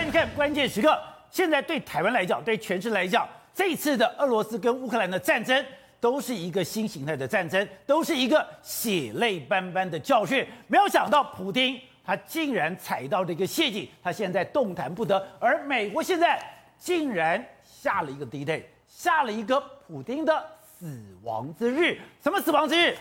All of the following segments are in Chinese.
欢迎看关键时刻。现在对台湾来讲，对全世界来讲，这次的俄罗斯跟乌克兰的战争，都是一个新形态的战争，都是一个血泪斑斑的教训。没有想到，普丁他竟然踩到了一个陷阱，他现在动弹不得。而美国现在竟然下了一个 D-Day，下了一个普丁的死亡之日。什么死亡之日？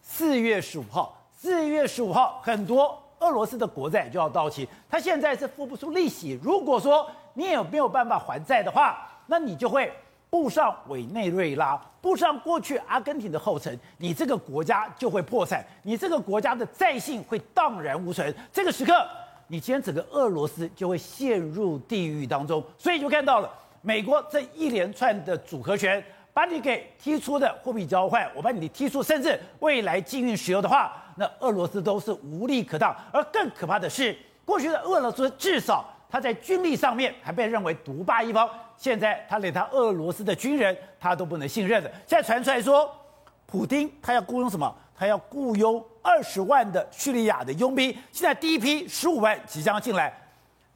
四月十五号。四月十五号，很多。俄罗斯的国债就要到期，他现在是付不出利息。如果说你也没有办法还债的话，那你就会步上委内瑞拉，步上过去阿根廷的后尘，你这个国家就会破产，你这个国家的债信会荡然无存。这个时刻，你今天整个俄罗斯就会陷入地狱当中。所以就看到了美国这一连串的组合拳，把你给踢出的货币交换，我把你踢出，甚至未来禁运石油的话。那俄罗斯都是无利可当，而更可怕的是，过去的俄罗斯至少他在军力上面还被认为独霸一方，现在他连他俄罗斯的军人他都不能信任了。现在传出来说，普丁他要雇佣什么？他要雇佣二十万的叙利亚的佣兵，现在第一批十五万即将进来。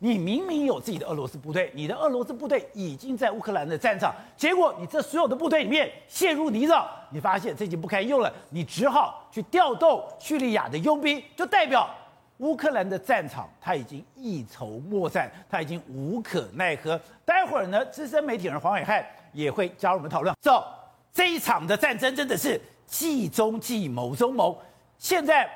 你明明有自己的俄罗斯部队，你的俄罗斯部队已经在乌克兰的战场，结果你这所有的部队里面陷入泥沼，你发现这已经不堪用了，你只好去调动叙利亚的佣兵，就代表乌克兰的战场他已经一筹莫展，他已经无可奈何。待会儿呢，资深媒体人黄暐瀚也会加入我们讨论。走，这一场的战争真的是计中计，谋中谋。现在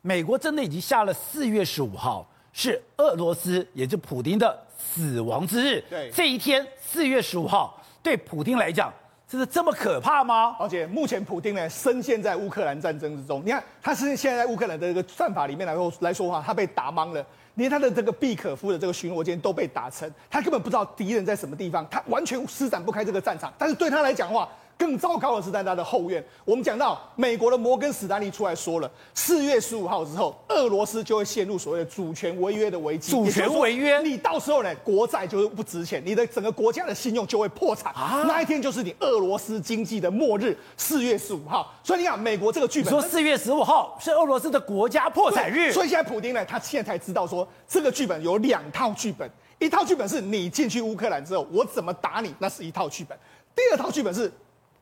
美国真的已经下了四月十五号。是俄罗斯，也就是普丁的死亡之日。对，这一天四月十五号，对普丁来讲，真的这么可怕吗？而且目前普丁呢，深陷在乌克兰战争之中。你看，他是现在在乌克兰的这个战法里面来说来说话，他被打懵了，连他的这个毕可夫的这个巡逻舰都被打沉，他根本不知道敌人在什么地方，他完全施展不开这个战场。但是对他来讲的话，更糟糕的是在他的后院。我们讲到美国的摩根史丹利出来说了，四月十五号之后，俄罗斯就会陷入所谓的主权违约的危机。主权违约，你到时候呢，国债就会不值钱，你的整个国家的信用就会破产。啊，那一天就是你俄罗斯经济的末日。四月十五号，所以你看，美国这个剧本说四月十五号是俄罗斯的国家破产日。所以现在普丁呢，他现在才知道说，这个剧本有两套剧本，一套剧本是你进去乌克兰之后，我怎么打你，那是一套剧本；第二套剧本是。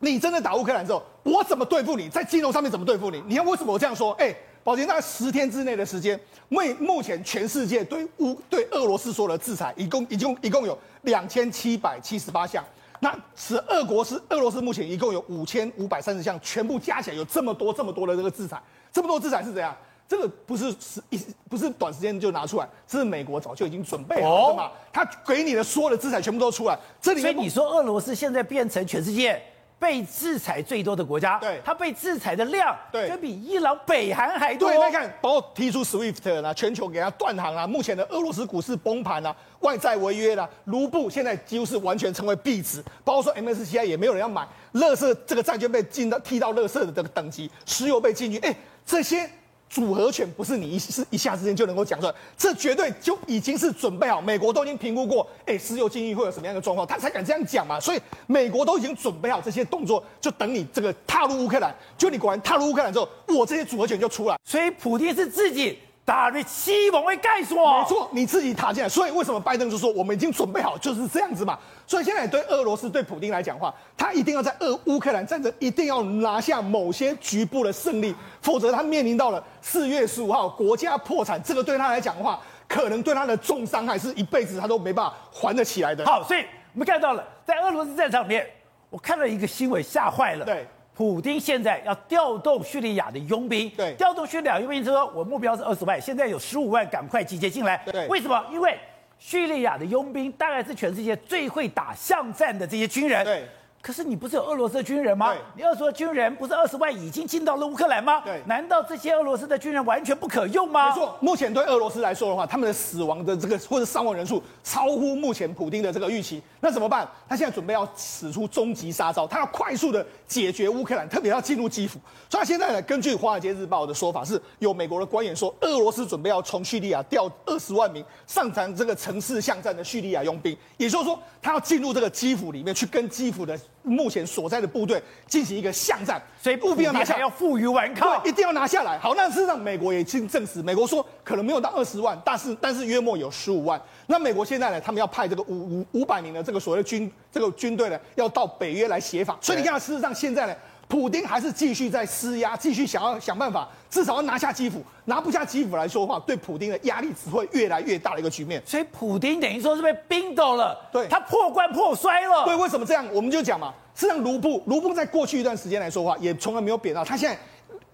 你真的打乌克兰之后，我怎么对付你？在金融上面怎么对付你？你看为什么我这样说？哎，宝杰，那十天之内的时间，为目前全世界对乌对俄罗斯所有的制裁，一共一共一共有两千七百七十八项。那是俄国是俄罗斯目前一共有五千五百三十项，全部加起来有这么多这么多的这个制裁，这么多制裁是怎样？这个不是是一不是短时间就拿出来，这是美国早就已经准备好了嘛？他给你的所有的制裁全部都出来，这里面所以你说俄罗斯现在变成全世界。被制裁最多的国家，对，它被制裁的量，对，就比伊朗、北韩还多。对，你看，包括提出 SWIFT 啦，全球给它断航啦，目前的俄罗斯股市崩盘啦，外债违约啦，卢布现在几乎是完全成为币值，包括说 MSCI 也没有人要买，乐色这个债券被进到踢到乐色的这个等级，石油被禁运，哎，这些。组合拳不是你一是一下之间就能够讲出来，这绝对就已经是准备好。美国都已经评估过，哎，石油禁运会有什么样的状况，他才敢这样讲嘛。所以美国都已经准备好这些动作，就等你这个踏入乌克兰。就你果然踏入乌克兰之后，我这些组合拳就出来。所以普京是自己。打的西蒙会盖说，没错，你自己塔进来，所以为什么拜登就说我们已经准备好，就是这样子嘛。所以现在对俄罗斯、对普京来讲话，他一定要在俄乌克兰战争一定要拿下某些局部的胜利，否则他面临到了四月十五号国家破产，这个对他来讲的话，可能对他的重伤害是一辈子他都没办法还得起来的。好，所以我们看到了在俄罗斯战场里面，我看到一个新闻，吓坏了。对。普丁现在要调动叙利亚的佣兵，对，调动叙利亚佣兵之后，我目标是二十万，现在有十五万，赶快集结进来。对，为什么？因为叙利亚的佣兵大概是全世界最会打巷战的这些军人。对。可是你不是有俄罗斯的军人吗？你俄罗斯的军人不是二十万已经进到了乌克兰吗？对，难道这些俄罗斯的军人完全不可用吗？没错，目前对俄罗斯来说的话，他们的死亡的这个或者伤亡人数超乎目前普丁的这个预期，那怎么办？他现在准备要使出终极杀招，他要快速的解决乌克兰，特别要进入基辅。所以他现在呢，根据《华尔街日报》的说法，是有美国的官员说，俄罗斯准备要从叙利亚调二十万名上场这个城市巷战的叙利亚佣兵，也就是说，他要进入这个基辅里面去跟基辅的目前所在的部队进行一个巷战，所以务必要拿下，要负隅顽抗，对，一定要拿下来。好，那事实上美国也已经证实，美国说可能没有到二十万，但是但是约莫有十五万。那美国现在呢，他们要派这个五五五百名的这个所谓的军这个军队呢，要到北约来协防。所以你看，事实上现在呢。普丁还是继续在施压，继续想要想办法，至少要拿下基辅。拿不下基辅来说的话，对普丁的压力只会越来越大的一个局面。所以普丁等于说是被冰斗了，对，他破罐破摔了。对，为什么这样？我们就讲嘛，实际上卢布，卢布在过去一段时间来说的话，也从来没有贬到，他现在。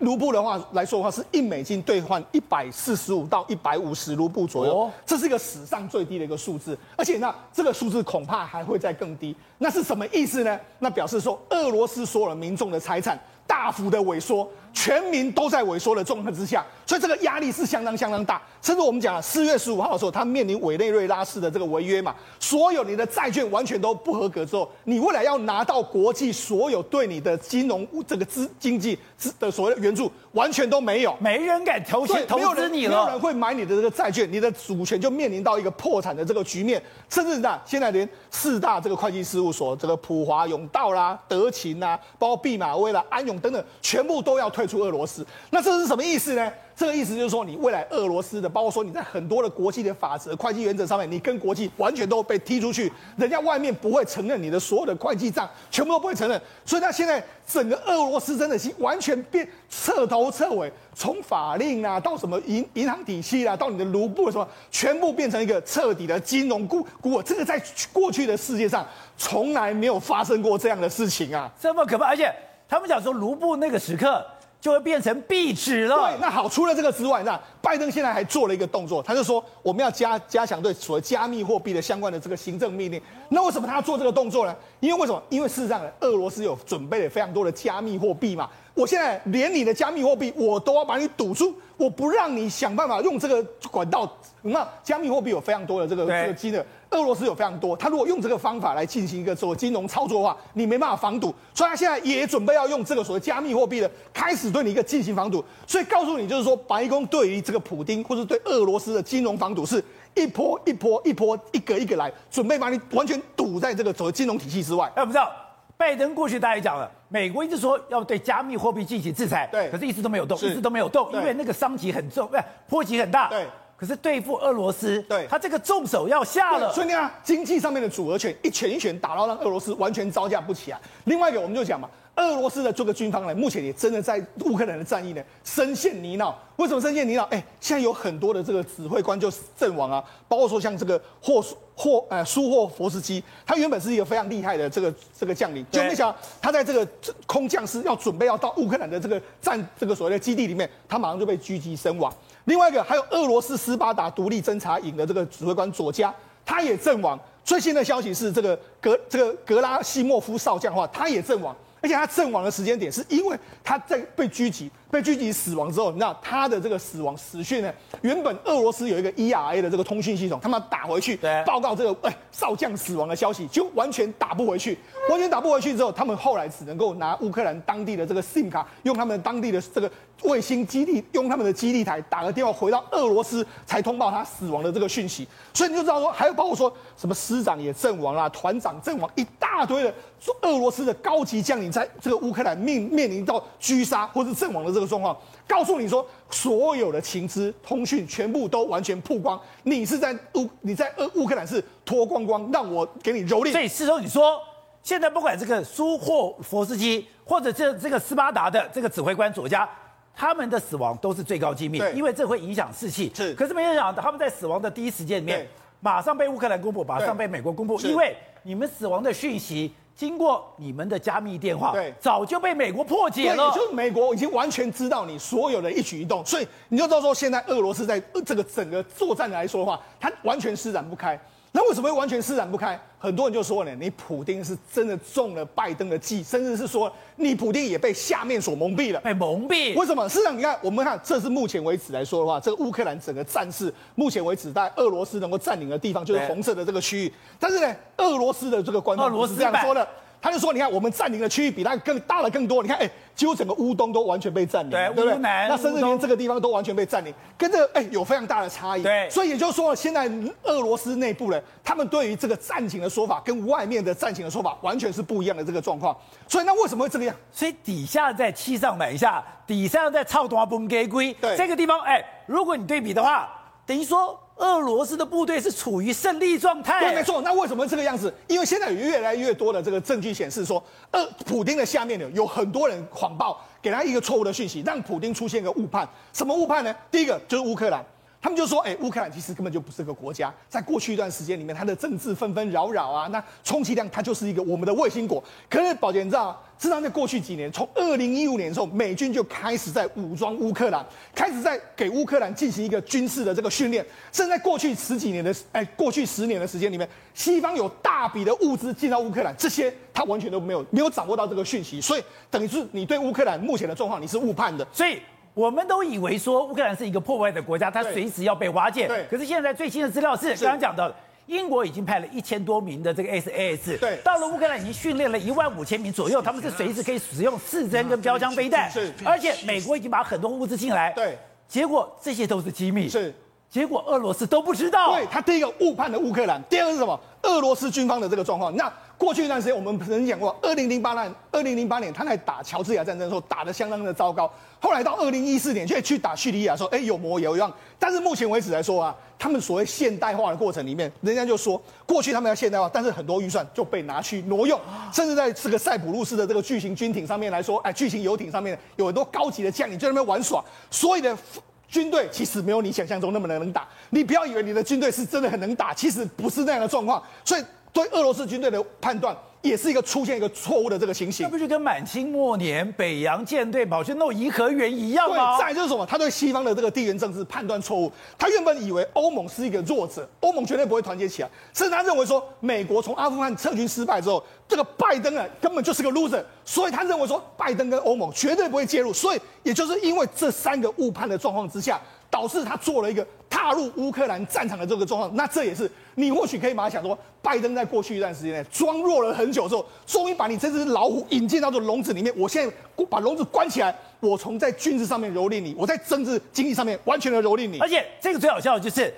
卢布的话来说的话，是一美金兑换一百四十五到一百五十卢布左右，这是一个史上最低的一个数字，而且那这个数字恐怕还会再更低。那是什么意思呢？那表示说，俄罗斯所有的民众的财产大幅的萎缩。全民都在萎缩的状态之下，所以这个压力是相当相当大。甚至我们讲四月十五号的时候，他面临委内瑞拉式的这个违约嘛，所有你的债券完全都不合格之后，你未来要拿到国际所有对你的金融这个资经济的所谓的援助，完全都没有，没人敢投钱投资你了，没有人会买你的这个债券，你的主权就面临到一个破产的这个局面。甚至呢，现在连四大这个会计事务所，这个普华永道啦、德勤啦，包括毕马威啦、安永等等，全部都要退。退出俄罗斯，那这是什么意思呢？这个意思就是说，你未来俄罗斯的，包括说你在很多的国际的法则、会计原则上面，你跟国际完全都被踢出去，人家外面不会承认你的所有的会计账，全部都不会承认。所以，他现在整个俄罗斯真的是完全变彻头彻尾，从法令啊到什么银银行体系啊，到你的卢布什么，全部变成一个彻底的金融孤孤儿。这个在过去的世界上从来没有发生过这样的事情啊，这么可怕。而且他们讲说，卢布那个时刻。就会变成壁纸了。对，那好，除了这个之外，那拜登现在还做了一个动作，他就说我们要加加强对所谓加密货币的相关的这个行政命令。那为什么他要做这个动作呢？因为为什么？因为事实上呢，俄罗斯有准备了非常多的加密货币嘛。我现在连你的加密货币我都要把你堵住，我不让你想办法用这个管道。那加密货币有非常多的这个这个金额。俄罗斯有非常多，他如果用这个方法来进行一个所谓金融操作的话，你没办法防堵，所以他现在也准备要用这个所谓加密货币的开始对你一个进行防堵。所以告诉你，就是说白宫对于这个普丁或者对俄罗斯的金融防堵是一波一波一波一个一个来，准备把你完全堵在这个所谓金融体系之外。哎，我们知道拜登过去大家也讲了，美国一直说要对加密货币进行制裁，对，可是一直都没有动，一直都没有动，因为那个伤及很重，不是波及很大，对。可是对付俄罗斯，对，他这个重手要下了，所以你看经济上面的组合拳一拳一拳打到让俄罗斯完全招架不起来。另外一个我们就讲嘛，俄罗斯的这个军方呢，目前也真的在乌克兰的战役呢深陷泥淖。为什么深陷泥淖？哎，现在有很多的这个指挥官就阵亡啊，包括说像这个霍霍呃苏霍佛斯基，他原本是一个非常厉害的这个这个将领，就没想到他在这个空降师要准备要到乌克兰的这个战这个所谓的基地里面，他马上就被狙击身亡。另外一个还有俄罗斯斯巴达独立侦察营的这个指挥官佐加，他也阵亡。最新的消息是，这个格这个格拉西莫夫少将的话，他也阵亡。而且他阵亡的时间点是因为他在被狙击。被狙击死亡之后，你知道他的这个死亡死讯呢？原本俄罗斯有一个 ERA 的这个通讯系统，他们打回去报告这个哎少将死亡的消息，就完全打不回去。完全打不回去之后，他们后来只能够拿乌克兰当地的这个 SIM 卡，用他们当地的这个卫星基地，用他们的基地台打个电话回到俄罗斯，才通报他死亡的这个讯息。所以你就知道说，还有包括说什么师长也阵亡啦，团长阵亡，一大堆的俄罗斯的高级将领在这个乌克兰面面临到狙杀或是阵亡的这个。状况告诉你说，所有的情资通讯全部都完全曝光，你是在乌你在乌乌克兰是脱光光，让我给你蹂躏。所以事实你说，现在不管这个苏霍佛斯基或者这这个斯巴达的这个指挥官佐加，他们的死亡都是最高机密，因为这会影响士气。是，可是没有想到他们在死亡的第一时间里面，马上被乌克兰公布，马上被美国公布，因为你们死亡的讯息。经过你们的加密电话，对，早就被美国破解了。就是美国已经完全知道你所有的一举一动，所以你就知道说，现在俄罗斯在这个整个作战来说的话，它完全施展不开。那为什么会完全施展不开？很多人就说呢，你普丁是真的中了拜登的计，甚至是说你普丁也被下面所蒙蔽了。被蒙蔽？为什么？事实上，你看，我们看，这是目前为止来说的话，这个乌克兰整个战事，目前为止在俄罗斯能够占领的地方就是红色的这个区域。但是呢，俄罗斯的这个官方是这样说的。他就说，你看我们占领的区域比他更大了更多。你看，哎，几乎整个乌东都完全被占领，对，对那甚至连这个地方都完全被占领，跟这个哎有非常大的差异。对，所以也就是说，现在俄罗斯内部呢，他们对于这个战情的说法跟外面的战情的说法完全是不一样的这个状况。所以那为什么会这个样？所以底下在欺上瞒下，底下在操多崩给龟。对，这个地方，哎，如果你对比的话，等于说。俄罗斯的部队是处于胜利状态。对，没错。那为什么这个样子？因为现在有越来越多的这个证据显示说，呃，普丁的下面呢有很多人谎报，给他一个错误的讯息，让普丁出现一个误判。什么误判呢？第一个就是乌克兰。他们就说：“哎，乌克兰其实根本就不是个国家，在过去一段时间里面，它的政治纷纷扰扰啊，那充其量它就是一个我们的卫星国。可是宝杰你知道，事实上在过去几年，从二零一五年的时候，美军就开始在武装乌克兰，开始在给乌克兰进行一个军事的这个训练。甚至在过去十几年的哎，过去十年的时间里面，西方有大笔的物资进到乌克兰，这些他完全都没有没有掌握到这个讯息，所以等于是你对乌克兰目前的状况你是误判的，所以。”我们都以为说乌克兰是一个破坏的国家，它随时要被瓦解。对。可是现在最新的资料是刚刚讲到的，英国已经派了一千多名的这个 SAS。对。到了乌克兰已经训练了一万五千名左右，他们是随时可以使用刺针跟标枪飞弹。是。而且美国已经把很多物资进来。对。结果这些都是机密。是。结果俄罗斯都不知道。对，他第一个误判了乌克兰，第二个是什么？俄罗斯军方的这个状况。那。过去一段时间，我们曾经讲过，二零零八年，二零零八年他在打乔治亚战争的时候打得相当的糟糕。后来到二零一四年，却去打叙利亚，说哎有模有样。但是目前为止来说啊，他们所谓现代化的过程里面，人家就说过去他们要现代化，但是很多预算就被拿去挪用，甚至在这个塞浦路斯的这个巨型军艇上面来说，哎巨型游艇上面有很多高级的将领就在那边玩耍。所以呢，军队其实没有你想象中那么能打。你不要以为你的军队是真的很能打，其实不是那样的状况。所以。对俄罗斯军队的判断，也是一个出现一个错误的这个情形。那不就跟满清末年北洋舰队跑去弄颐和园一样吗？对，再就是什么？他对西方的这个地缘政治判断错误。他原本以为欧盟是一个弱者，欧盟绝对不会团结起来。甚至他认为说，美国从阿富汗撤军失败之后，这个拜登啊根本就是个 loser，所以他认为说，拜登跟欧盟绝对不会介入。所以，也就是因为这三个误判的状况之下。导致他做了一个踏入乌克兰战场的这个状况，那这也是你或许可以把它想说，拜登在过去一段时间内装弱了很久之后，终于把你这只老虎引进到这笼子里面。我现在把笼子关起来，我从在军事上面蹂躏你，我在政治经济上面完全的蹂躏你。而且这个最好笑的就是。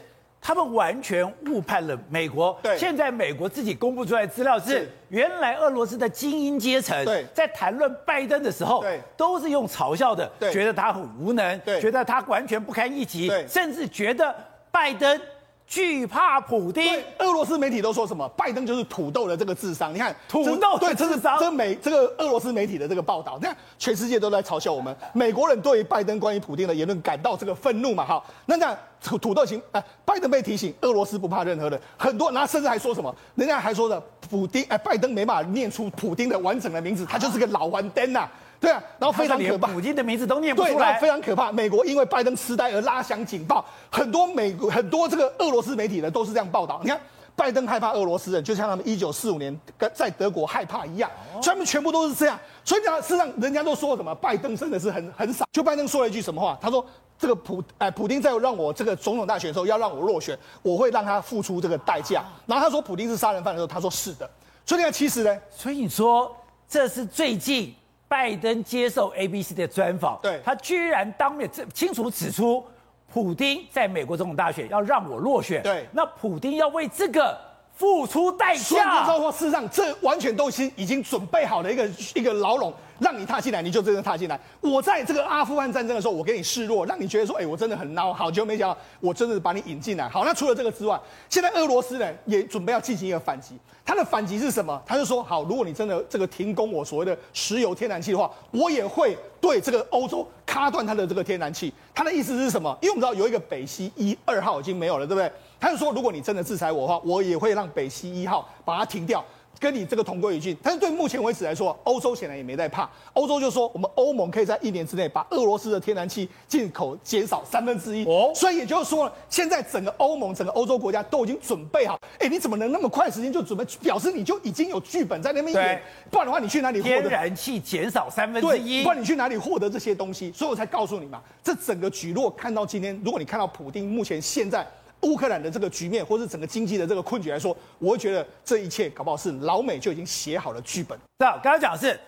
他们完全误判了美国。对，现在美国自己公布出来的资料是，原来俄罗斯的精英阶层在谈论拜登的时候，对，都是用嘲笑的，觉得他很无能，对，觉得他完全不堪一击，对，甚至觉得拜登。惧怕普丁，俄罗斯媒体都说什么？拜登就是土豆的这个智商。你看，土豆对，这是这美这个俄罗斯媒体的这个报道。你看，全世界都在嘲笑我们。美国人对于拜登关于普丁的言论感到这个愤怒嘛？哈，那这样土土豆型，哎，拜登被提醒，俄罗斯不怕任何人。很多，然后甚至还说什么？人家还说的普丁，哎，拜登没办法念出普丁的完整的名字，他就是个老顽童呐。对啊，然后非常可怕，普京的名字都念不出来，对，非常可怕。美国因为拜登痴呆而拉响警报，很多美国很多这个俄罗斯媒体呢都是这样报道。你看，拜登害怕俄罗斯人，就像他们一九四五年跟在德国害怕一样，所以他们全部都是这样。所以讲，事实上人家都说什么，拜登真的是很很傻。就拜登说了一句什么话？他说：“这个普哎，普京在让我这个总统大选的时候要让我落选，我会让他付出这个代价。”然后他说普京是杀人犯的时候，他说是的。所以你看，其实呢，所以你说这是最近。拜登接受 ABC 的专访，对，他居然当面清楚指出，普丁在美国总统大选要让我落选，对，那普丁要为这个付出代价。所以你知道说，事实上这完全都是已经准备好的一个一个牢笼。让你踏进来，你就真的踏进来。我在这个阿富汗战争的时候，我给你示弱，让你觉得说，哎，我真的很孬。好，结果没想到，我真的把你引进来。好，那除了这个之外，现在俄罗斯呢也准备要进行一个反击。他的反击是什么？他就说，好，如果你真的这个停工我所谓的石油天然气的话，我也会对这个欧洲卡断它的这个天然气。他的意思是什么？因为我们知道有一个北溪一二号已经没有了，对不对？他就说，如果你真的制裁我的话，我也会让北溪一号把它停掉。跟你这个同归于尽，但是对目前为止来说，欧洲显然也没在怕。欧洲就说，我们欧盟可以在一年之内把俄罗斯的天然气进口减少三分之一。哦，所以也就是说，现在整个欧盟、整个欧洲国家都已经准备好。哎，你怎么能那么快时间就准备？表示你就已经有剧本在那边演。不然的话，你去哪里获得天然气减少三分之一？不然你去哪里获得这些东西？所以我才告诉你嘛，这整个局落看到今天，如果你看到普丁目前现在。乌克兰的这个局面，或是整个经济的这个困局来说，我觉得这一切搞不好是老美就已经写好了剧本。那刚刚讲的是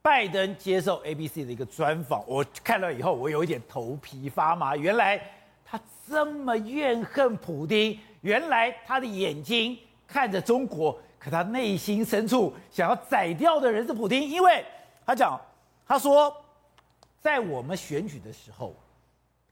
拜登接受 ABC 的一个专访，我看了以后，我有一点头皮发麻。原来他这么怨恨普丁，原来他的眼睛看着中国，可他内心深处想要宰掉的人是普丁，因为他讲，他说，在我们选举的时候。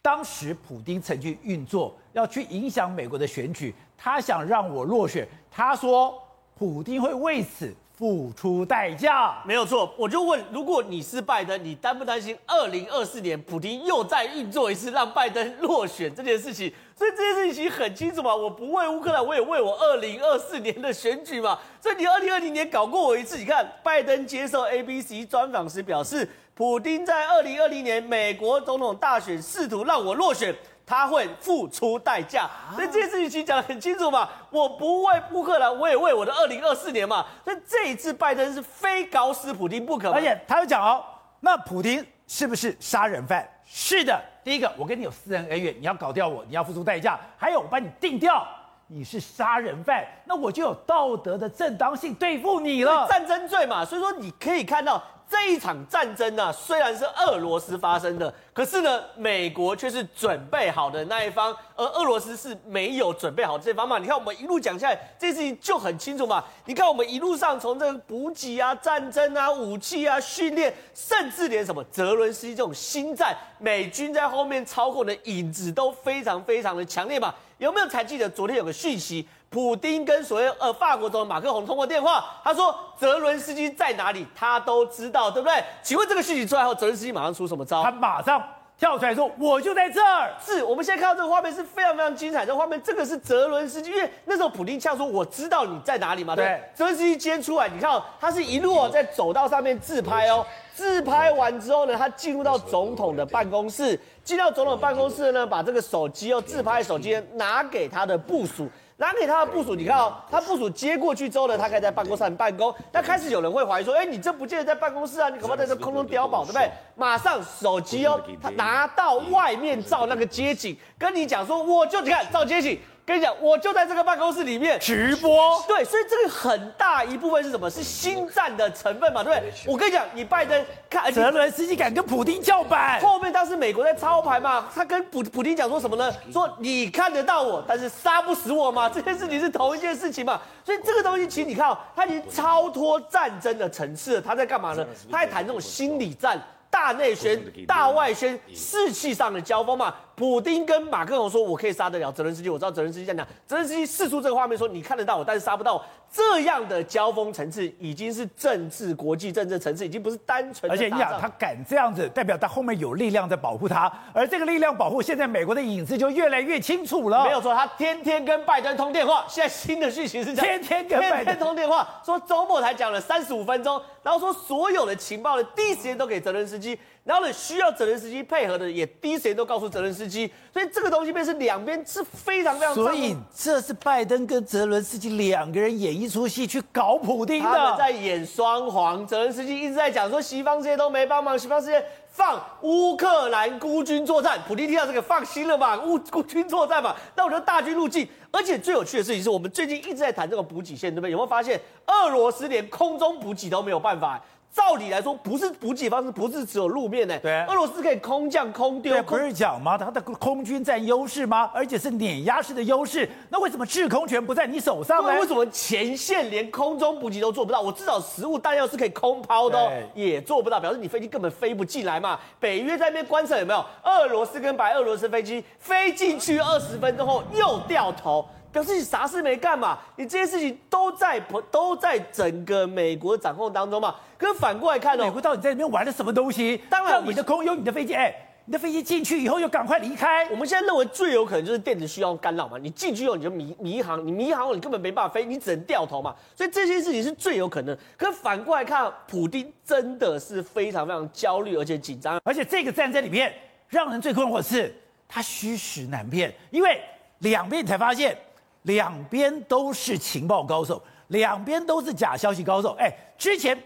当时普丁曾经运作，要去影响美国的选举，他想让我落选。他说，普丁会为此付出代价。没有错，我就问，如果你是拜登，你担不担心二零二四年普丁又再运作一次，让拜登落选这件事情？所以这件事情其实很清楚嘛，我不为乌克兰，我也为我二零二四年的选举嘛。所以你二零二零年搞过我一次，你看拜登接受 ABC 专访时表示。普丁在二零二零年美国总统大选试图让我落选，他会付出代价。所以这件事情其实讲得很清楚嘛，我不为乌克兰，我也为我的二零二四年嘛。所以这一次拜登是非搞死普丁不可。而且他又讲哦，那普丁是不是杀人犯？是的，第一个我跟你有私人恩怨，你要搞掉我，你要付出代价。还有我把你定掉，你是杀人犯，那我就有道德的正当性对付你了，战争罪嘛。所以说你可以看到。这一场战争呢，虽然是俄罗斯发生的，可是呢，美国却是准备好的那一方，而俄罗斯是没有准备好这方嘛。你看，我们一路讲下来，这事情就很清楚嘛。你看，我们一路上从这个补给啊、战争啊、武器啊、训练，甚至连什么泽伦斯基这种心战，美军在后面操控的影子都非常非常的强烈嘛。有没有才记得昨天有个讯息？普丁跟所谓呃法国总统马克宏通过电话，他说泽伦斯基在哪里，他都知道，对不对？请问这个讯息出来后，泽伦斯基马上出什么招？他马上跳出来说：“我就在这儿。”是我们现在看到这个画面是非常非常精彩。这个画面，这个是泽伦斯基，因为那时候普丁呛说：“我知道你在哪里嘛。”对，泽伦斯基今天出来，你看哦，他是一路哦在走道上面自拍哦，自拍完之后呢，他进入到总统的办公室，进到总统办公室呢，把这个手机哦自拍手机拿给他的部属。拿给他的部署，你看哦，他部署接过去之后呢，他可以在办公室上办公。但开始有人会怀疑说，哎，你这不见得在办公室啊，你可不可以在这空中碉堡，对不对？马上手机哦，他拿到外面照那个街景，跟你讲说，我就你看照街景。跟你讲，我就在这个办公室里面直播。对，所以这个很大一部分是什么？是心战的成分嘛，对不对？我跟你讲，你拜登看泽伦斯基敢跟普京叫板，后面当时美国在操盘嘛，他跟普普京讲说什么呢？说你看得到我，但是杀不死我嘛，这件事情是同一件事情嘛。所以这个东西，其实你看哦，他已经超脱战争的层次了。他在干嘛呢？他在谈这种心理战。大内宣、大外宣，士气上的交锋嘛。普丁跟马克龙说：“我可以杀得了泽伦斯基。”我知道泽伦斯基这样讲，泽伦斯基试出这个画面说：“你看得到我，但是杀不到我。”这样的交锋层次已经是政治国际政治层次，已经不是单纯。而且你想，他敢这样子，代表他后面有力量在保护他，而这个力量保护，现在美国的影子就越来越清楚了。没有错，他天天跟拜登通电话。现在新的讯息是这样：天天跟拜登通电话，说周末才讲了三十五分钟，然后说所有的情报的第一时间都给泽伦斯基。然后呢，需要泽连斯基配合的也第一时间都告诉泽连斯基，所以这个东西便是两边是非常非常。所以这是拜登跟泽连斯基两个人演一出戏去搞普丁的，他们在演双簧。泽连斯基一直在讲说西方世界都没帮忙，西方世界放乌克兰孤军作战。普京听到这个放心了吧？乌孤军作战嘛？那我就大军入境。而且最有趣的事情是我们最近一直在谈这个补给线，对不对？有没有发现俄罗斯连空中补给都没有办法？照理来说，不是补给方式，不是只有路面呢？对，俄罗斯可以空降、空丢，不是讲吗？它的空军占优势吗？而且是碾压式的优势。那为什么制空权不在你手上呢？为什么前线连空中补给都做不到？我至少食物弹药是可以空抛的，也做不到，表示你飞机根本飞不进来嘛。北约在那边观测有没有？俄罗斯跟白俄罗斯飞机飞进去二十分钟后又掉头。表示你啥事没干嘛？你这些事情都在都在整个美国掌控当中嘛？可是反过来看哦，美国到底在里面玩了什么东西？当然，你的空有你的飞机，哎，你的飞机进去以后又赶快离开。我们现在认为最有可能就是电子需要干扰嘛？你进去以后你就迷迷航，你迷航后你根本没办法飞，你只能掉头嘛。所以这些事情是最有可能。可是反过来看，普丁真的是非常非常焦虑而且紧张，而且这个战争里面让人最困惑的是他虚实难辨，因为两边才发现。两边都是情报高手，两边都是假消息高手。哎，之前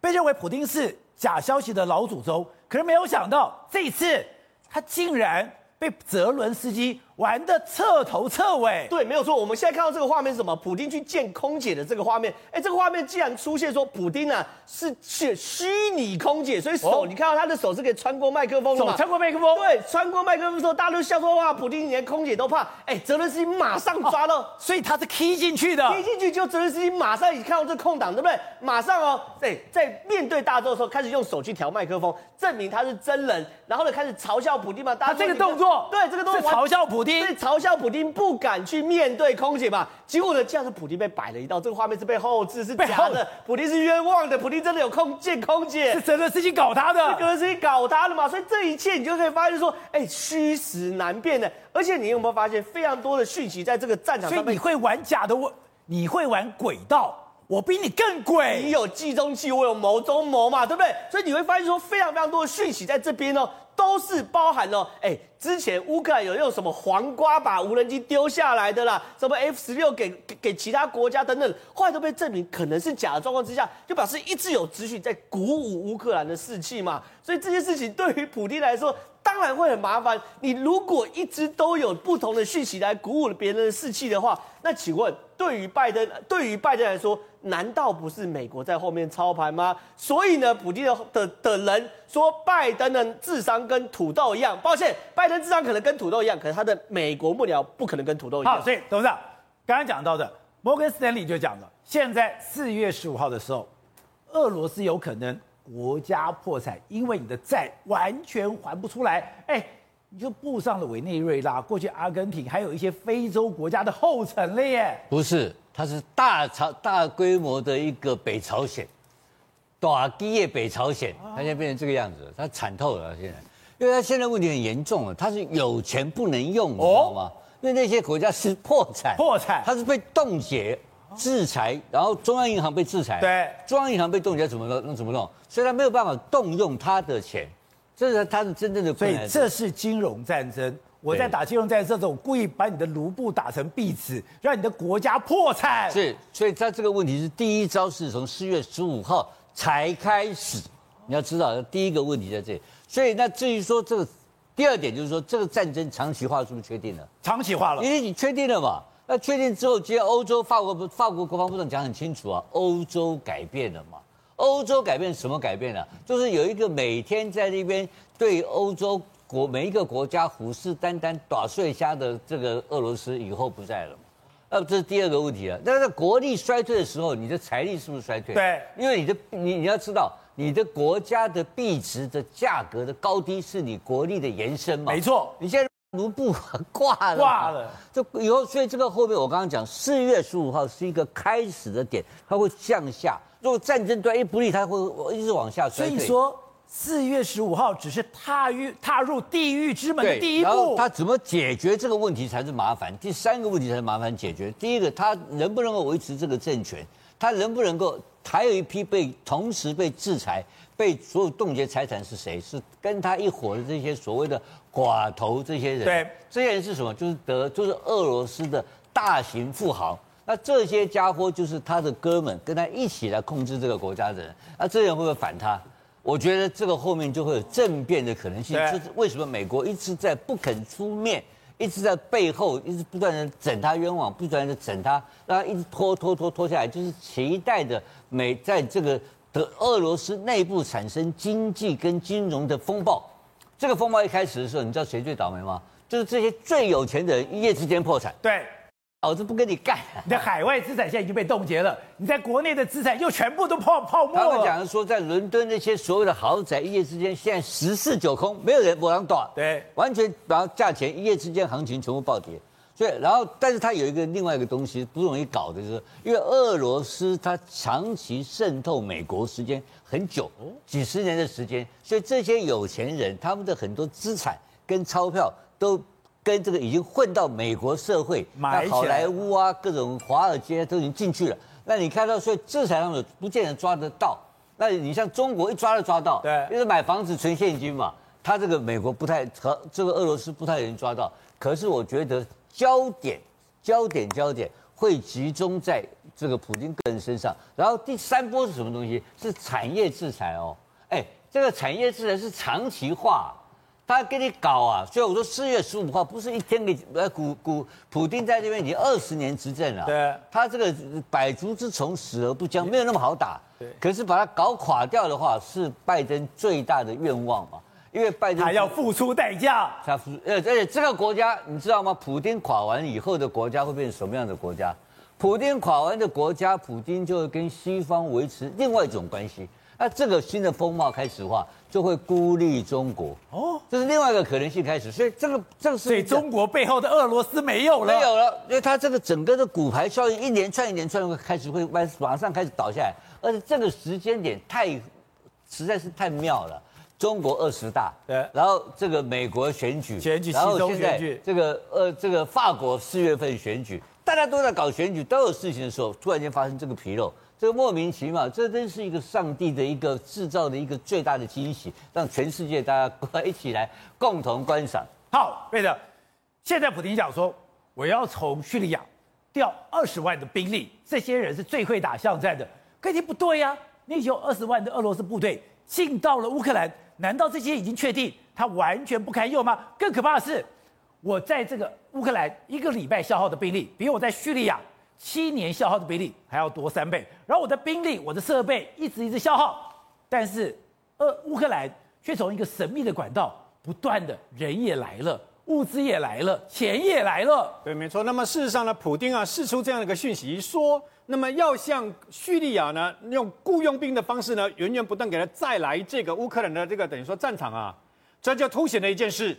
被认为普丁是假消息的老祖宗，可是没有想到这一次他竟然被泽伦斯基玩的彻头彻尾。对，没有错。我们现在看到这个画面是什么？普丁去见空姐的这个画面。哎，这个画面既然出现说，普丁呢、啊、是是虚拟空姐，所以手、哦、你看到他的手是可以穿过麦克风的嘛？穿过麦克风。对，穿过麦克风的时候，大家都笑说哇，普丁连空姐都怕。哎，泽伦斯基马上抓到、哦，所以他是 key 进去的。key 进去就泽伦斯基马上一看到这空档，对不对？马上哦，对，在面对大众的时候开始用手去调麦克风，证明他是真人，然后呢开始嘲笑普丁嘛。大家他这个动作，对这个动作是嘲笑普丁，对嘲笑普。普丁不敢去面对空姐嘛？结果呢，这样子普丁被摆了一道。这个画面是被后置，是假的。普丁是冤枉的。普丁真的有空见空姐，是整个事情搞他的，是泽伦斯基搞他的嘛？所以这一切你就可以发现说，哎，虚实难辨的。而且你有没有发现，非常多的讯息在这个战场上面？所以你会玩假的，我你会玩轨道，我比你更鬼。你有计中计，我有谋中谋嘛，对不对？所以你会发现说，非常非常多的讯息在这边哦。都是包含了，哎，之前乌克兰有用什么黄瓜把无人机丢下来的啦，什么 F 十六给给其他国家等等，后来都被证明可能是假的状况之下，就表示一直有资讯在鼓舞乌克兰的士气嘛。所以这件事情对于普京来说，当然会很麻烦。你如果一直都有不同的讯息来鼓舞别人的士气的话，那请问对于拜登，对于拜登来说，难道不是美国在后面操盘吗？所以呢，普京的的的人说，拜登的智商跟土豆一样。抱歉，拜登智商可能跟土豆一样，可是他的美国幕僚不可能跟土豆一样。好，所以董事长刚刚讲到的，摩根斯坦利就讲了，现在四月十五号的时候，俄罗斯有可能国家破产，因为你的债完全还不出来。哎，你就步上了委内瑞拉、过去阿根廷，还有一些非洲国家的后尘了耶。不是。它是大朝大规模的一个北朝鲜，大基业北朝鲜，它现在变成这个样子，它惨透了。现在，因为它现在问题很严重了，它是有钱不能用，你知道吗？因为那些国家是破产，破产，它是被冻结、制裁，然后中央银行被制裁，对，中央银行被冻结怎么弄？那怎么弄？所以他没有办法动用他的钱，这是他的真正的。所以这是金融战争。我在打金融战争的时候，我故意把你的卢布打成币纸，让你的国家破产。是，所以他这个问题是第一招是从四月十五号才开始。你要知道，第一个问题在这里。所以那至于说这个第二点，就是说这个战争长期化是不是确定了？长期化了，因为你确定了嘛？那确定之后，其实欧洲法国法国国防部长讲很清楚啊，欧洲改变了嘛？欧洲改变什么改变了？就是有一个每天在那边对欧洲。国每一个国家虎视眈眈、打碎虾的这个俄罗斯以后不在了，那这是第二个问题了。但是国力衰退的时候，你的财力是不是衰退？对，因为你的你你要知道，你的国家的币值的价格的高低是你国力的延伸嘛？没错，你现在卢布挂了，挂了，就以后，所以这个后面我刚刚讲，四月十五号是一个开始的点，它会向下。如果战争对一不利，它会一直往下衰退。所以说。四月十五号只是踏入踏入地狱之门的第一步，他怎么解决这个问题才是麻烦。第三个问题才是麻烦解决。第一个，他能不能够维持这个政权？他能不能够还有一批被同时被制裁、被所有冻结财产是谁？是跟他一伙的这些所谓的寡头这些人。对，这些人是什么？就是德，就是俄罗斯的大型富豪。那这些家伙就是他的哥们，跟他一起来控制这个国家的人。那这些人会不会反他？我觉得这个后面就会有政变的可能性，就是为什么美国一直在不肯出面，一直在背后一直不断的整他冤枉，不断的整他，让他一直拖拖拖拖下来，就是期待着美在这个的俄罗斯内部产生经济跟金融的风暴。这个风暴一开始的时候，你知道谁最倒霉吗？就是这些最有钱的人一夜之间破产。对。老子不跟你干！你的海外资产现在已经被冻结了，你在国内的资产又全部都泡泡沫了。他们讲的说，在伦敦那些所有的豪宅，一夜之间现在十室九空，没有人不让断。对，完全然后价钱一夜之间行情全部暴跌。所以，然后但是它有一个另外一个东西不容易搞的，就是因为俄罗斯它长期渗透美国时间很久，几十年的时间，所以这些有钱人他们的很多资产跟钞票都。跟这个已经混到美国社会，那好莱坞啊，各种华尔街都已经进去了。那你看到，所以制裁上面不见得抓得到。那你像中国一抓就抓到，对，因为买房子存现金嘛。他这个美国不太和这个俄罗斯不太能抓到。可是我觉得焦点、焦点、焦点会集中在这个普京个人身上。然后第三波是什么东西？是产业制裁哦。哎，这个产业制裁是长期化。他给你搞啊！所以我说四月十五号不是一天给呃，古古普丁在这边已经二十年执政了。对，他这个百足之虫死而不僵，没有那么好打。对，可是把他搞垮掉的话，是拜登最大的愿望嘛？因为拜登还要付出代价。他付呃，而且这个国家你知道吗？普丁垮完以后的国家会变成什么样的国家？普丁垮完的国家，普丁就会跟西方维持另外一种关系。那这个新的风貌开始的话，就会孤立中国哦，这是另外一个可能性开始。所以这个这个是，所以中国背后的俄罗斯没有了，没有了，因为它这个整个的骨牌效应一连串一连串会开始会马上开始倒下来，而且这个时间点太实在是太妙了。中国二十大，对，然后这个美国选举，选举，然后现在这个呃这个法国四月份选举，大家都在搞选举，都有事情的时候，突然间发生这个纰漏。这个莫名其妙，这真是一个上帝的一个制造的一个最大的惊喜，让全世界大家一起来共同观赏。好，对的。现在普京讲说，我要从叙利亚调二十万的兵力，这些人是最会打巷战的。可是不对呀、啊，那有二十万的俄罗斯部队进到了乌克兰，难道这些已经确定他完全不堪用吗？更可怕的是，我在这个乌克兰一个礼拜消耗的兵力，比我在叙利亚。七年消耗的兵力还要多三倍，然后我的兵力、我的设备一直一直消耗，但是，呃，乌克兰却从一个神秘的管道不断的人也来了，物资也来了，钱也来了。对，没错。那么事实上呢，普丁啊释出这样的一个讯息，说，那么要向叙利亚呢用雇佣兵的方式呢，源源不断给他再来这个乌克兰的这个等于说战场啊，这就凸显了一件事，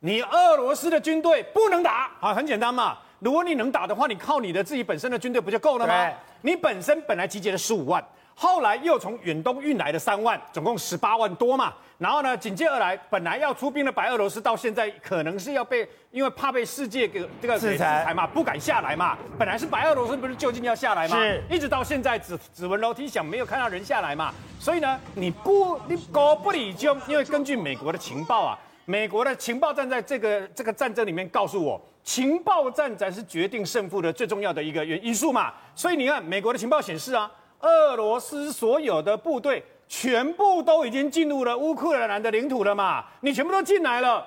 你俄罗斯的军队不能打啊，很简单嘛。如果你能打的话，你靠你的自己本身的军队不就够了吗？你本身本来集结了十五万，后来又从远东运来的三万，总共十八万多嘛。然后呢，紧接而来，本来要出兵的白俄罗斯，到现在可能是要被，因为怕被世界给这个制裁嘛，不敢下来嘛。本来是白俄罗斯不是就近要下来嘛？是，一直到现在指指纹楼梯响，没有看到人下来嘛。所以呢，你不你搞不理就，因为根据美国的情报啊。美国的情报站在这个这个战争里面告诉我，情报战才是决定胜负的最重要的一个原因素嘛。所以你看，美国的情报显示啊，俄罗斯所有的部队全部都已经进入了乌克兰的领土了嘛。你全部都进来了，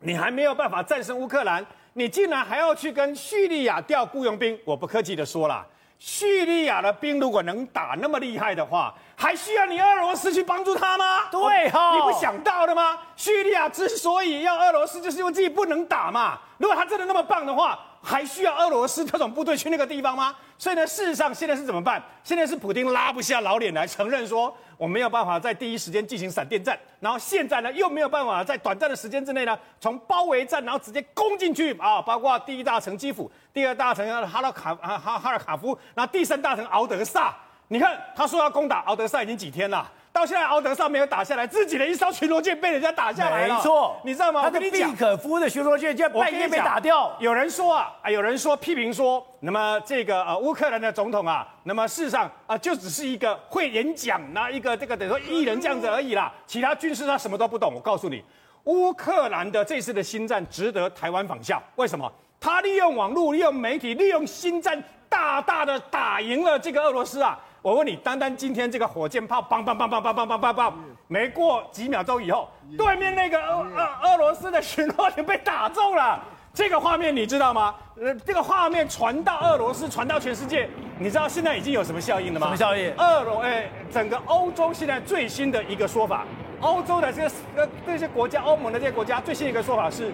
你还没有办法战胜乌克兰，你竟然还要去跟叙利亚调雇佣兵？我不客气的说了。叙利亚的兵如果能打那么厉害的话，还需要你俄罗斯去帮助他吗？对哈、哦，你不想到的吗？叙利亚之所以要俄罗斯，就是因为自己不能打嘛。如果他真的那么棒的话，还需要俄罗斯特种部队去那个地方吗？所以呢，事实上现在是怎么办？现在是普丁拉不下老脸来承认说，我没有办法在第一时间进行闪电战，然后现在呢又没有办法在短暂的时间之内呢，从包围战然后直接攻进去啊，包括第一大城基辅，第二大城哈拉卡哈哈哈尔卡夫，然后第三大城敖德萨。你看他说要攻打敖德萨已经几天了。到现在，敖德萨没有打下来，自己的一艘巡逻舰被人家打下来了。没错，你知道吗？他的毕可夫的巡逻舰就半夜被打掉。有人说啊，啊，有人说批评说，那么这个呃乌克兰的总统啊，那么事实上啊，就只是一个会演讲那一个这个等于说艺人这样子而已啦。其他军事他什么都不懂。我告诉你，乌克兰的这次的新战值得台湾仿效。为什么？他利用网络、利用媒体、利用新战，大大的打赢了这个俄罗斯啊。我问你，单单今天这个火箭炮，砰砰砰砰砰砰砰砰砰，没过几秒钟以后，对面那个俄俄俄罗斯的巡逻艇被打中了。这个画面你知道吗？呃，这个画面传到俄罗斯，传到全世界，你知道现在已经有什么效应了吗？什么效应？俄罗哎，整个欧洲现在最新的一个说法，欧洲的这个呃这些国家，欧盟的这些国家最新的一个说法是，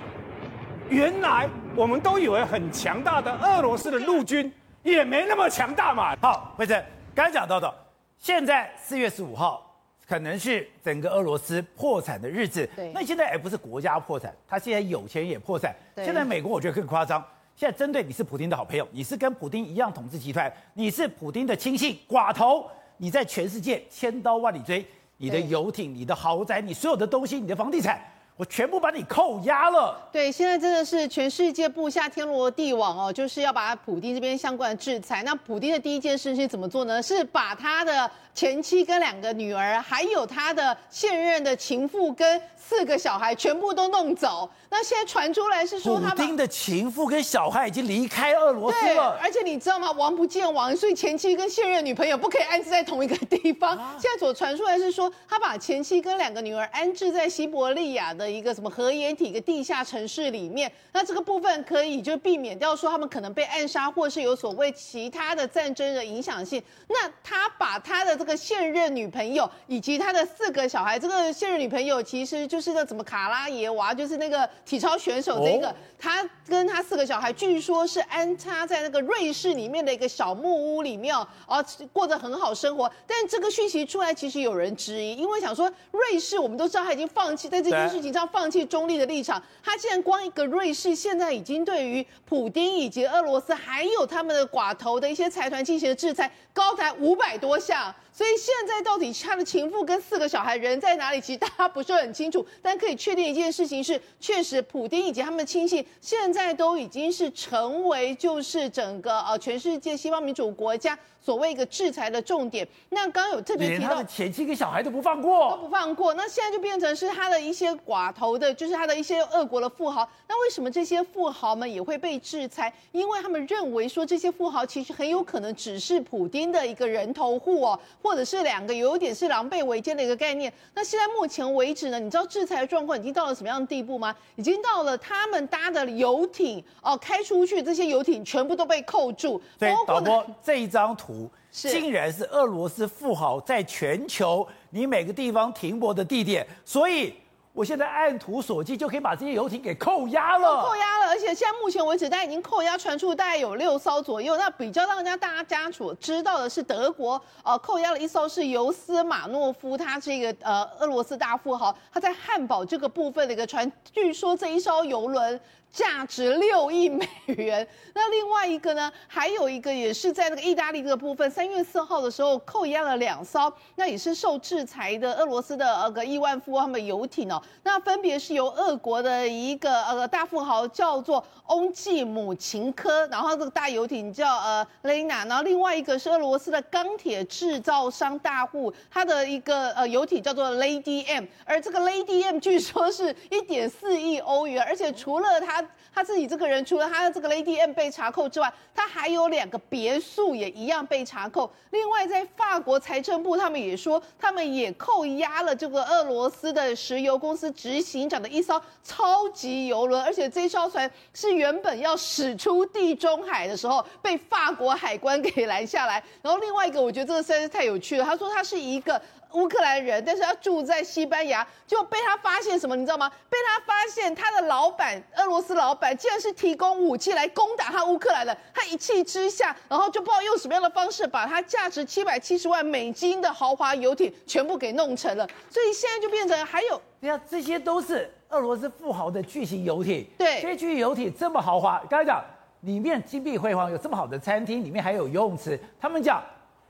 原来我们都以为很强大的俄罗斯的陆军也没那么强大嘛。好，辉正。刚才讲到的，现在四月十五号可能是整个俄罗斯破产的日子。对，那现在也不是国家破产，他现在有钱也破产。现在美国我觉得更夸张，现在针对你是普京的好朋友，你是跟普京一样统治集团，你是普京的亲信寡头，你在全世界千刀万里追，你的游艇、你的豪宅、你所有的东西、你的房地产。我全部把你扣押了。对，现在真的是全世界布下天罗地网哦，就是要把普丁这边相关的制裁。那普丁的第一件事是怎么做呢？是把他的前妻跟两个女儿，还有他的现任的情妇跟四个小孩全部都弄走。那现在传出来是说，他普丁的情妇跟小孩已经离开俄罗斯了。而且你知道吗？王不见王，所以前妻跟现任女朋友不可以安置在同一个地方。啊、现在所传出来是说，他把前妻跟两个女儿安置在西伯利亚的。的一个什么核掩体一个地下城市里面。那这个部分可以就避免掉说他们可能被暗杀，或是有所谓其他的战争的影响性。那他把他的这个现任女朋友以及他的四个小孩，这个现任女朋友其实就是那什么卡拉耶娃，就是那个体操选手那个，他跟他四个小孩据说是安插在那个瑞士里面的一个小木屋里面哦，过得很好生活。但这个讯息出来，其实有人质疑，因为想说瑞士，我们都知道他已经放弃在这件事情要放弃中立的立场。他现在光一个瑞士，现在已经对于普丁以及俄罗斯还有他们的寡头的一些财团进行了制裁，高达五百多项。所以现在到底他的情妇跟四个小孩人在哪里？其实大家不是很清楚。但可以确定一件事情是，确实普丁以及他们的亲信现在都已经是成为就是整个呃全世界西方民主国家所谓一个制裁的重点。那刚有特别提到，连他的前妻跟小孩都不放过，都不放过。那现在就变成是他的一些寡头的，就是他的一些俄国的富豪。那为什么这些富豪们也会被制裁？因为他们认为说这些富豪其实很有可能只是普丁的一个人头户哦。或者是两个有点是狼狈为奸的一个概念。那现在目前为止呢，你知道制裁的状况已经到了什么样的地步吗？已经到了他们搭的游艇哦，开出去这些游艇全部都被扣住。所以导播 这一张图，竟然是俄罗斯富豪在全球你每个地方停泊的地点，所以。我现在按图索骥，就可以把这些游艇给扣押了。扣押了，而且现在目前为止，大家已经扣押船出大概有六艘左右。那比较让人家大家所知道的是，德国呃扣押了一艘是尤斯马诺夫，他这个呃俄罗斯大富豪，他在汉堡这个部分的一个船，据说这一艘游轮。价值六亿美元。那另外一个呢？还有一个也是在那个意大利这个部分，三月四号的时候扣押了两艘，那也是受制裁的俄罗斯的呃个亿万富翁他们游艇哦。那分别是由俄国的一个呃大富豪叫做翁季姆琴科，然后这个大游艇叫呃雷娜，然后另外一个是俄罗斯的钢铁制造商大户，他的一个呃游艇叫做 Lady M，而这个 Lady M 据说是一点四亿欧元，而且除了他。他自己这个人，除了他的这个 Lady M 被查扣之外，他还有两个别墅也一样被查扣。另外，在法国财政部，他们也说，他们也扣押了这个俄罗斯的石油公司执行长的一艘超级游轮，而且这艘船是原本要驶出地中海的时候，被法国海关给拦下来。然后另外一个，我觉得这个实在是太有趣了。他说他是一个。乌克兰人，但是他住在西班牙，就被他发现什么？你知道吗？被他发现他的老板，俄罗斯老板，竟然是提供武器来攻打他乌克兰的。他一气之下，然后就不知道用什么样的方式，把他价值七百七十万美金的豪华游艇全部给弄成了。所以现在就变成还有，你看这些都是俄罗斯富豪的巨型游艇。对，这些巨型游艇这么豪华，刚才讲里面金碧辉煌，有这么好的餐厅，里面还有游泳池。他们讲。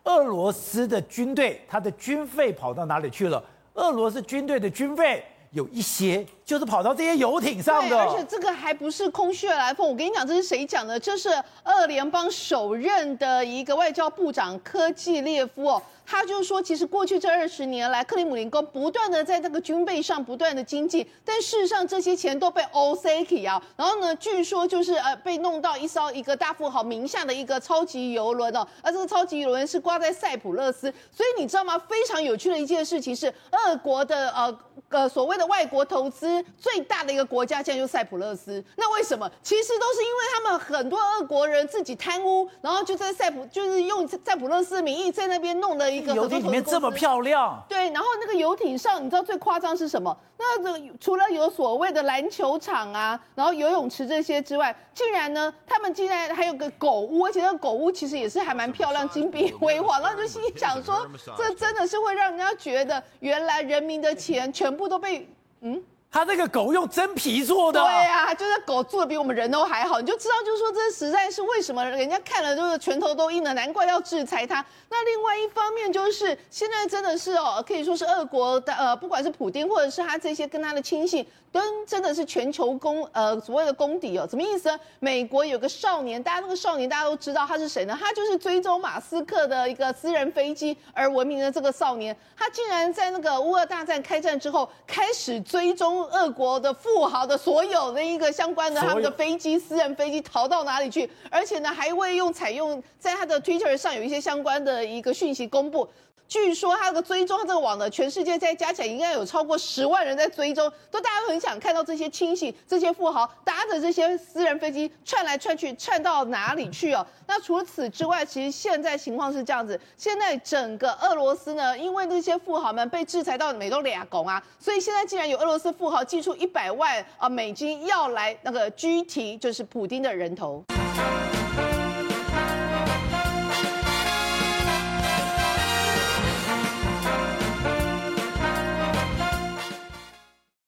俄罗斯的军队，他的军费跑到哪里去了？俄罗斯军队的军费有一些就是跑到这些游艇上的，而且这个还不是空穴来风。我跟你讲，这是谁讲的？这是俄联邦首任的一个外交部长科季列夫哦。他就说，其实过去这二十年来，克里姆林宫不断的在这个军备上不断的精进，但事实上这些钱都被 OSEK 啊，然后呢，据说就是呃被弄到一艘一个大富豪名下的一个超级游轮哦，而这个超级游轮是挂在塞浦路斯，所以你知道吗？非常有趣的一件事情是，俄国的呃呃所谓的外国投资最大的一个国家，现在就塞浦路斯。那为什么？其实都是因为他们很多俄国人自己贪污，然后就在塞浦就是用塞浦路斯的名义在那边弄了。一个游艇里面这么漂亮，对，然后那个游艇上，你知道最夸张是什么？那个除了有所谓的篮球场啊，然后游泳池这些之外，竟然呢，他们竟然还有个狗屋，而且那个狗屋其实也是还蛮漂亮，金碧辉煌。然后就心想说，这真的是会让人家觉得，原来人民的钱全部都被嗯。他那个狗用真皮做的，对呀、啊，就是狗做的比我们人都还好，你就知道，就是说这实在是为什么人家看了就是拳头都硬了，难怪要制裁他。那另外一方面就是现在真的是哦，可以说是俄国的呃，不管是普丁或者是他这些跟他的亲信，跟真的是全球公呃所谓的公敌哦，什么意思呢？美国有个少年，大家那个少年大家都知道他是谁呢？他就是追踪马斯克的一个私人飞机而闻名的这个少年，他竟然在那个乌俄大战开战之后开始追踪。俄国的富豪的所有的一个相关的他们的飞机、私人飞机逃到哪里去？而且呢，还会用采用在他的 Twitter 上有一些相关的一个讯息公布。据说他这个追踪这个网呢，全世界再加起来应该有超过十万人在追踪，都大家都很想看到这些亲信、这些富豪搭着这些私人飞机窜来窜去，窜到哪里去哦？那除此之外，其实现在情况是这样子，现在整个俄罗斯呢，因为那些富豪们被制裁到美都俩拱啊，所以现在竟然有俄罗斯富豪寄出一百万啊美金要来那个拘提，就是普丁的人头。